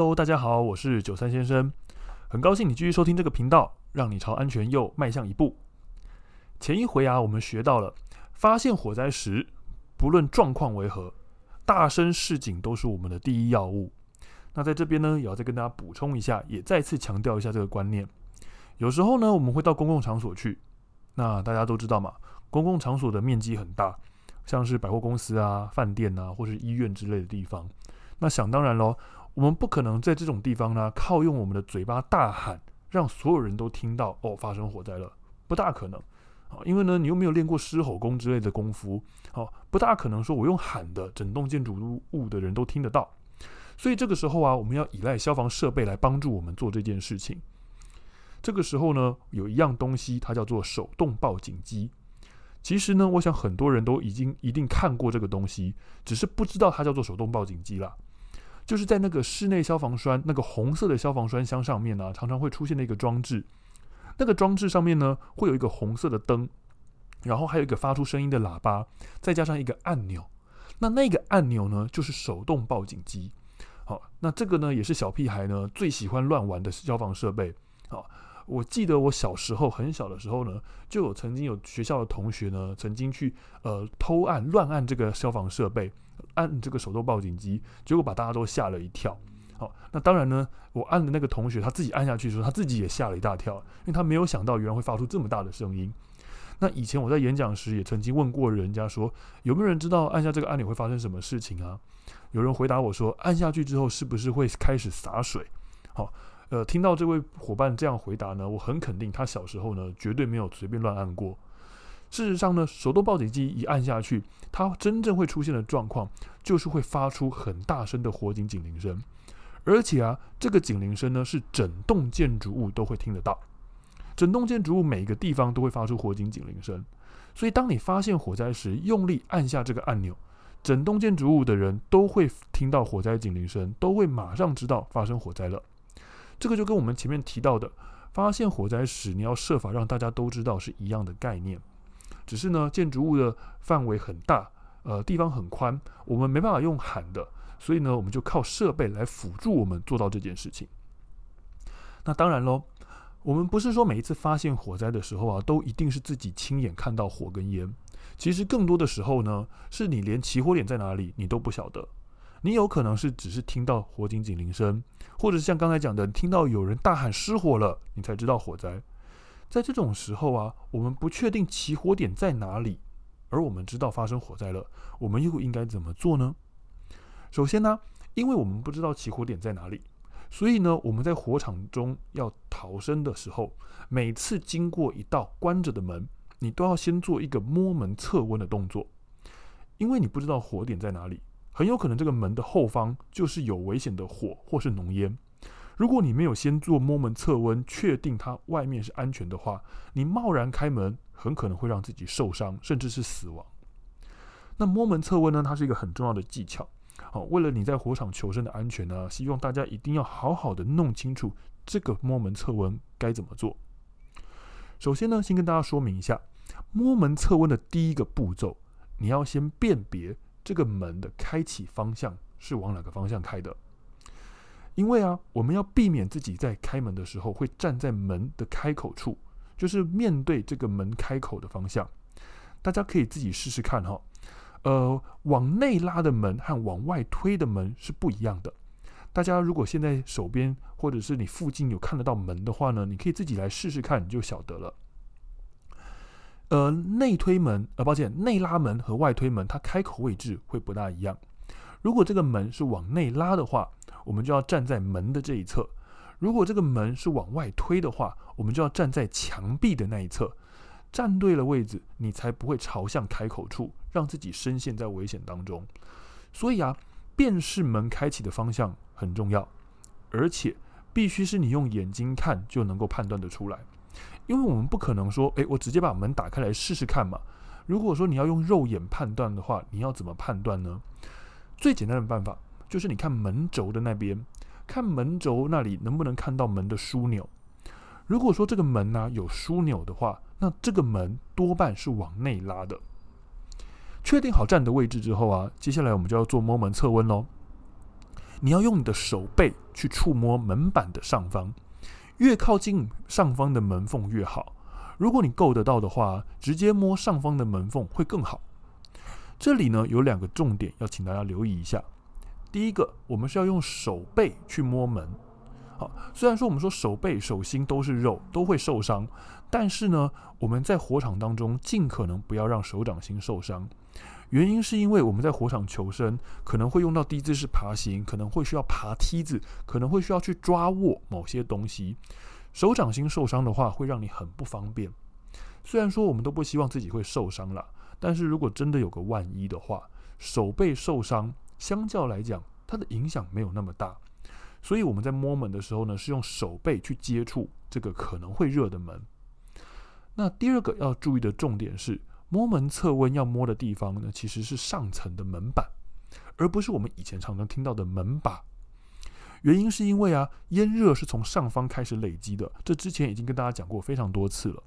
Hello，大家好，我是九三先生，很高兴你继续收听这个频道，让你朝安全又迈向一步。前一回啊，我们学到了发现火灾时，不论状况为何，大声示警都是我们的第一要务。那在这边呢，也要再跟大家补充一下，也再次强调一下这个观念。有时候呢，我们会到公共场所去，那大家都知道嘛，公共场所的面积很大，像是百货公司啊、饭店啊，或是医院之类的地方。那想当然喽。我们不可能在这种地方呢，靠用我们的嘴巴大喊，让所有人都听到哦，发生火灾了，不大可能啊，因为呢，你又没有练过狮吼功之类的功夫，哦，不大可能说我用喊的，整栋建筑物的人都听得到，所以这个时候啊，我们要依赖消防设备来帮助我们做这件事情。这个时候呢，有一样东西，它叫做手动报警机。其实呢，我想很多人都已经一定看过这个东西，只是不知道它叫做手动报警机啦。就是在那个室内消防栓那个红色的消防栓箱上面呢、常常会出现的一个装置。那个装置上面呢，会有一个红色的灯，然后还有一个发出声音的喇叭，再加上一个按钮。那那个按钮呢，就是手动报警机。好，那这个呢，也是小屁孩呢最喜欢乱玩的消防设备。好，我记得我小时候很小的时候呢，就有曾经有学校的同学呢，曾经去呃偷按乱按这个消防设备。按这个手动报警机，结果把大家都吓了一跳。好，那当然呢，我按的那个同学他自己按下去的时候，他自己也吓了一大跳，因为他没有想到原来会发出这么大的声音。那以前我在演讲时也曾经问过人家说，有没有人知道按下这个按钮会发生什么事情啊？有人回答我说，按下去之后是不是会开始洒水？好，呃，听到这位伙伴这样回答呢，我很肯定他小时候呢绝对没有随便乱按过。事实上呢，手动报警机一按下去，它真正会出现的状况就是会发出很大声的火警警铃声，而且啊，这个警铃声呢是整栋建筑物都会听得到，整栋建筑物每个地方都会发出火警警铃声，所以当你发现火灾时，用力按下这个按钮，整栋建筑物的人都会听到火灾警铃声，都会马上知道发生火灾了。这个就跟我们前面提到的，发现火灾时你要设法让大家都知道是一样的概念。只是呢，建筑物的范围很大，呃，地方很宽，我们没办法用喊的，所以呢，我们就靠设备来辅助我们做到这件事情。那当然喽，我们不是说每一次发现火灾的时候啊，都一定是自己亲眼看到火跟烟。其实更多的时候呢，是你连起火点在哪里你都不晓得，你有可能是只是听到火警警铃声，或者像刚才讲的，听到有人大喊失火了，你才知道火灾。在这种时候啊，我们不确定起火点在哪里，而我们知道发生火灾了，我们又应该怎么做呢？首先呢，因为我们不知道起火点在哪里，所以呢，我们在火场中要逃生的时候，每次经过一道关着的门，你都要先做一个摸门测温的动作，因为你不知道火点在哪里，很有可能这个门的后方就是有危险的火或是浓烟。如果你没有先做摸门测温，确定它外面是安全的话，你贸然开门，很可能会让自己受伤，甚至是死亡。那摸门测温呢？它是一个很重要的技巧。好，为了你在火场求生的安全呢，希望大家一定要好好的弄清楚这个摸门测温该怎么做。首先呢，先跟大家说明一下，摸门测温的第一个步骤，你要先辨别这个门的开启方向是往哪个方向开的。因为啊，我们要避免自己在开门的时候会站在门的开口处，就是面对这个门开口的方向。大家可以自己试试看哈。呃，往内拉的门和往外推的门是不一样的。大家如果现在手边或者是你附近有看得到门的话呢，你可以自己来试试看，你就晓得了。呃，内推门，呃，抱歉，内拉门和外推门，它开口位置会不大一样。如果这个门是往内拉的话，我们就要站在门的这一侧；如果这个门是往外推的话，我们就要站在墙壁的那一侧。站对了位置，你才不会朝向开口处，让自己深陷在危险当中。所以啊，辨识门开启的方向很重要，而且必须是你用眼睛看就能够判断得出来。因为我们不可能说，诶，我直接把门打开来试试看嘛。如果说你要用肉眼判断的话，你要怎么判断呢？最简单的办法就是你看门轴的那边，看门轴那里能不能看到门的枢纽。如果说这个门呢、有枢纽的话，那这个门多半是往内拉的。确定好站的位置之后啊，接下来我们就要做摸门测温喽。你要用你的手背去触摸门板的上方，越靠近上方的门缝越好。如果你够得到的话，直接摸上方的门缝会更好。这里呢，有两个重点要请大家留意一下。第一个，我们是要用手背去摸门。好，虽然说我们说手背、手心都是肉，都会受伤，但是呢，我们在火场当中尽可能不要让手掌心受伤。原因是因为我们在火场求生，可能会用到低姿势爬行，可能会需要爬梯子，可能会需要去抓握某些东西。手掌心受伤的话，会让你很不方便。虽然说我们都不希望自己会受伤啦，但是如果真的有个万一的话，手背受伤，相较来讲，它的影响没有那么大。所以我们在摸门的时候呢，是用手背去接触这个可能会热的门。那第二个要注意的重点是。摸门测温要摸的地方呢，其实是上层的门板，而不是我们以前常常听到的门把。原因是因为啊，烟热是从上方开始累积的，这之前已经跟大家讲过非常多次了。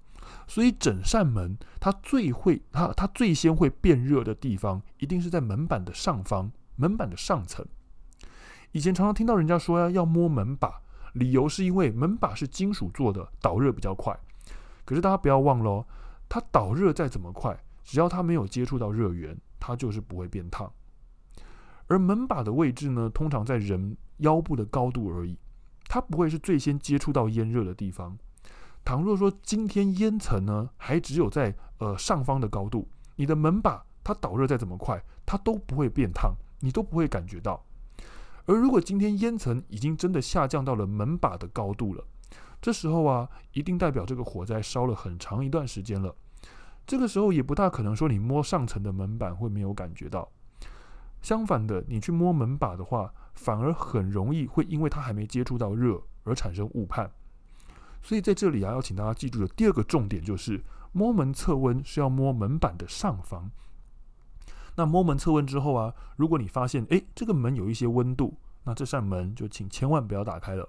所以整扇门它最会它它最先会变热的地方，一定是在门板的上方，门板的上层。以前常常听到人家说呀，要摸门把，理由是因为门把是金属做的，导热比较快。可是大家不要忘了哦。它导热再怎么快，只要它没有接触到热源，它就是不会变烫。而门把的位置呢，通常在人腰部的高度而已，它不会是最先接触到烟热的地方。倘若说今天烟层呢，还只有在呃上方的高度，你的门把它导热再怎么快，它都不会变烫，你都不会感觉到。而如果今天烟层已经真的下降到了门把的高度了，这时候啊，一定代表这个火灾烧了很长一段时间了。这个时候也不大可能说你摸上层的门板会没有感觉到，相反的，你去摸门把的话，反而很容易会因为它还没接触到热而产生误判。所以在这里啊，要请大家记住的第二个重点就是，摸门测温是要摸门板的上方。那摸门测温之后啊，如果你发现诶这个门有一些温度，那这扇门就请千万不要打开了，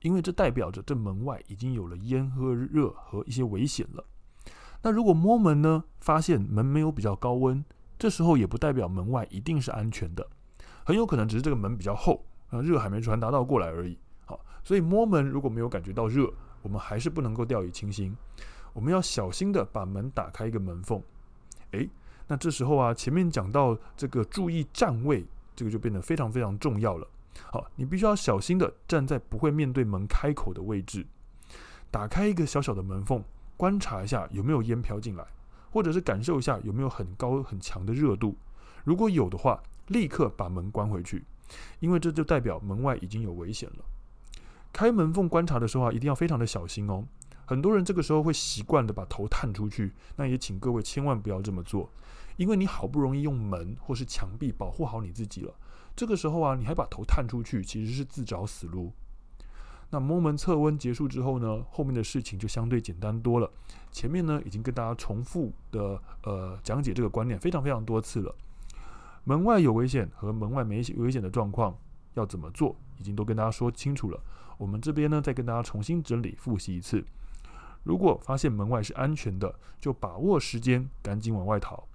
因为这代表着这门外已经有了烟和热和一些危险了。那如果摸门呢，发现门没有比较高温，这时候也不代表门外一定是安全的，很有可能只是这个门比较厚，啊，热还没传达到过来而已。好，所以摸门如果没有感觉到热，我们还是不能够掉以轻心，我们要小心的把门打开一个门缝。诶，那这时候啊，前面讲到这个注意站位，这个就变得非常非常重要了。好，你必须要小心的站在不会面对门开口的位置，打开一个小小的门缝。观察一下有没有烟飘进来，或者是感受一下有没有很高很强的热度。如果有的话，立刻把门关回去，因为这就代表门外已经有危险了。开门缝观察的时候啊，一定要非常的小心哦。很多人这个时候会习惯的把头探出去，那也请各位千万不要这么做，因为你好不容易用门或是墙壁保护好你自己了，这个时候啊，你还把头探出去，其实是自找死路。那摸门测温结束之后呢，后面的事情就相对简单多了。前面呢已经跟大家重复的呃讲解这个观念非常非常多次了。门外有危险和门外没危险的状况要怎么做，已经都跟大家说清楚了。我们这边呢再跟大家重新整理复习一次。如果发现门外是安全的，就把握时间赶紧往外逃，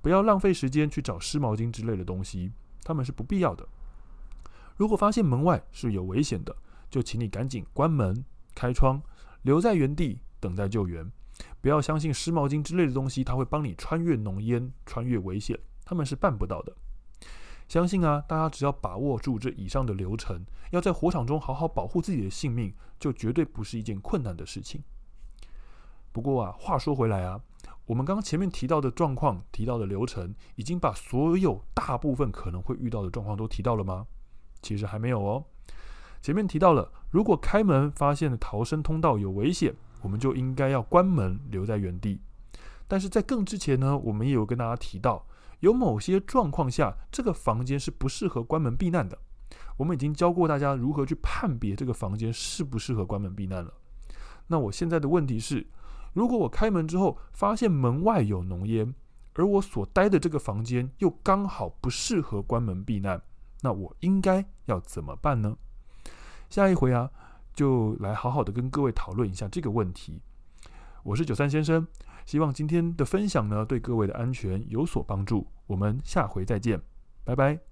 不要浪费时间去找湿毛巾之类的东西，它们是不必要的。如果发现门外是有危险的，就请你赶紧关门、开窗，留在原地等待救援。不要相信湿毛巾之类的东西，它会帮你穿越浓烟、穿越危险，他们是办不到的。相信啊，大家只要把握住这以上的流程，要在火场中好好保护自己的性命，就绝对不是一件困难的事情。不过啊，话说回来啊，我们刚刚前面提到的状况、提到的流程，已经把所有大部分可能会遇到的状况都提到了吗？其实还没有哦。前面提到了，如果开门发现逃生通道有危险，我们就应该要关门留在原地。但是在更之前呢，我们也有跟大家提到，有某些状况下，这个房间是不适合关门避难的。我们已经教过大家如何去判别这个房间适不适合关门避难了。那我现在的问题是，如果我开门之后发现门外有浓烟，而我所待的这个房间又刚好不适合关门避难，那我应该要怎么办呢？下一回啊，就来好好的跟各位讨论一下这个问题。我是九三先生，希望今天的分享呢，对各位的安全有所帮助。我们下回再见，拜拜。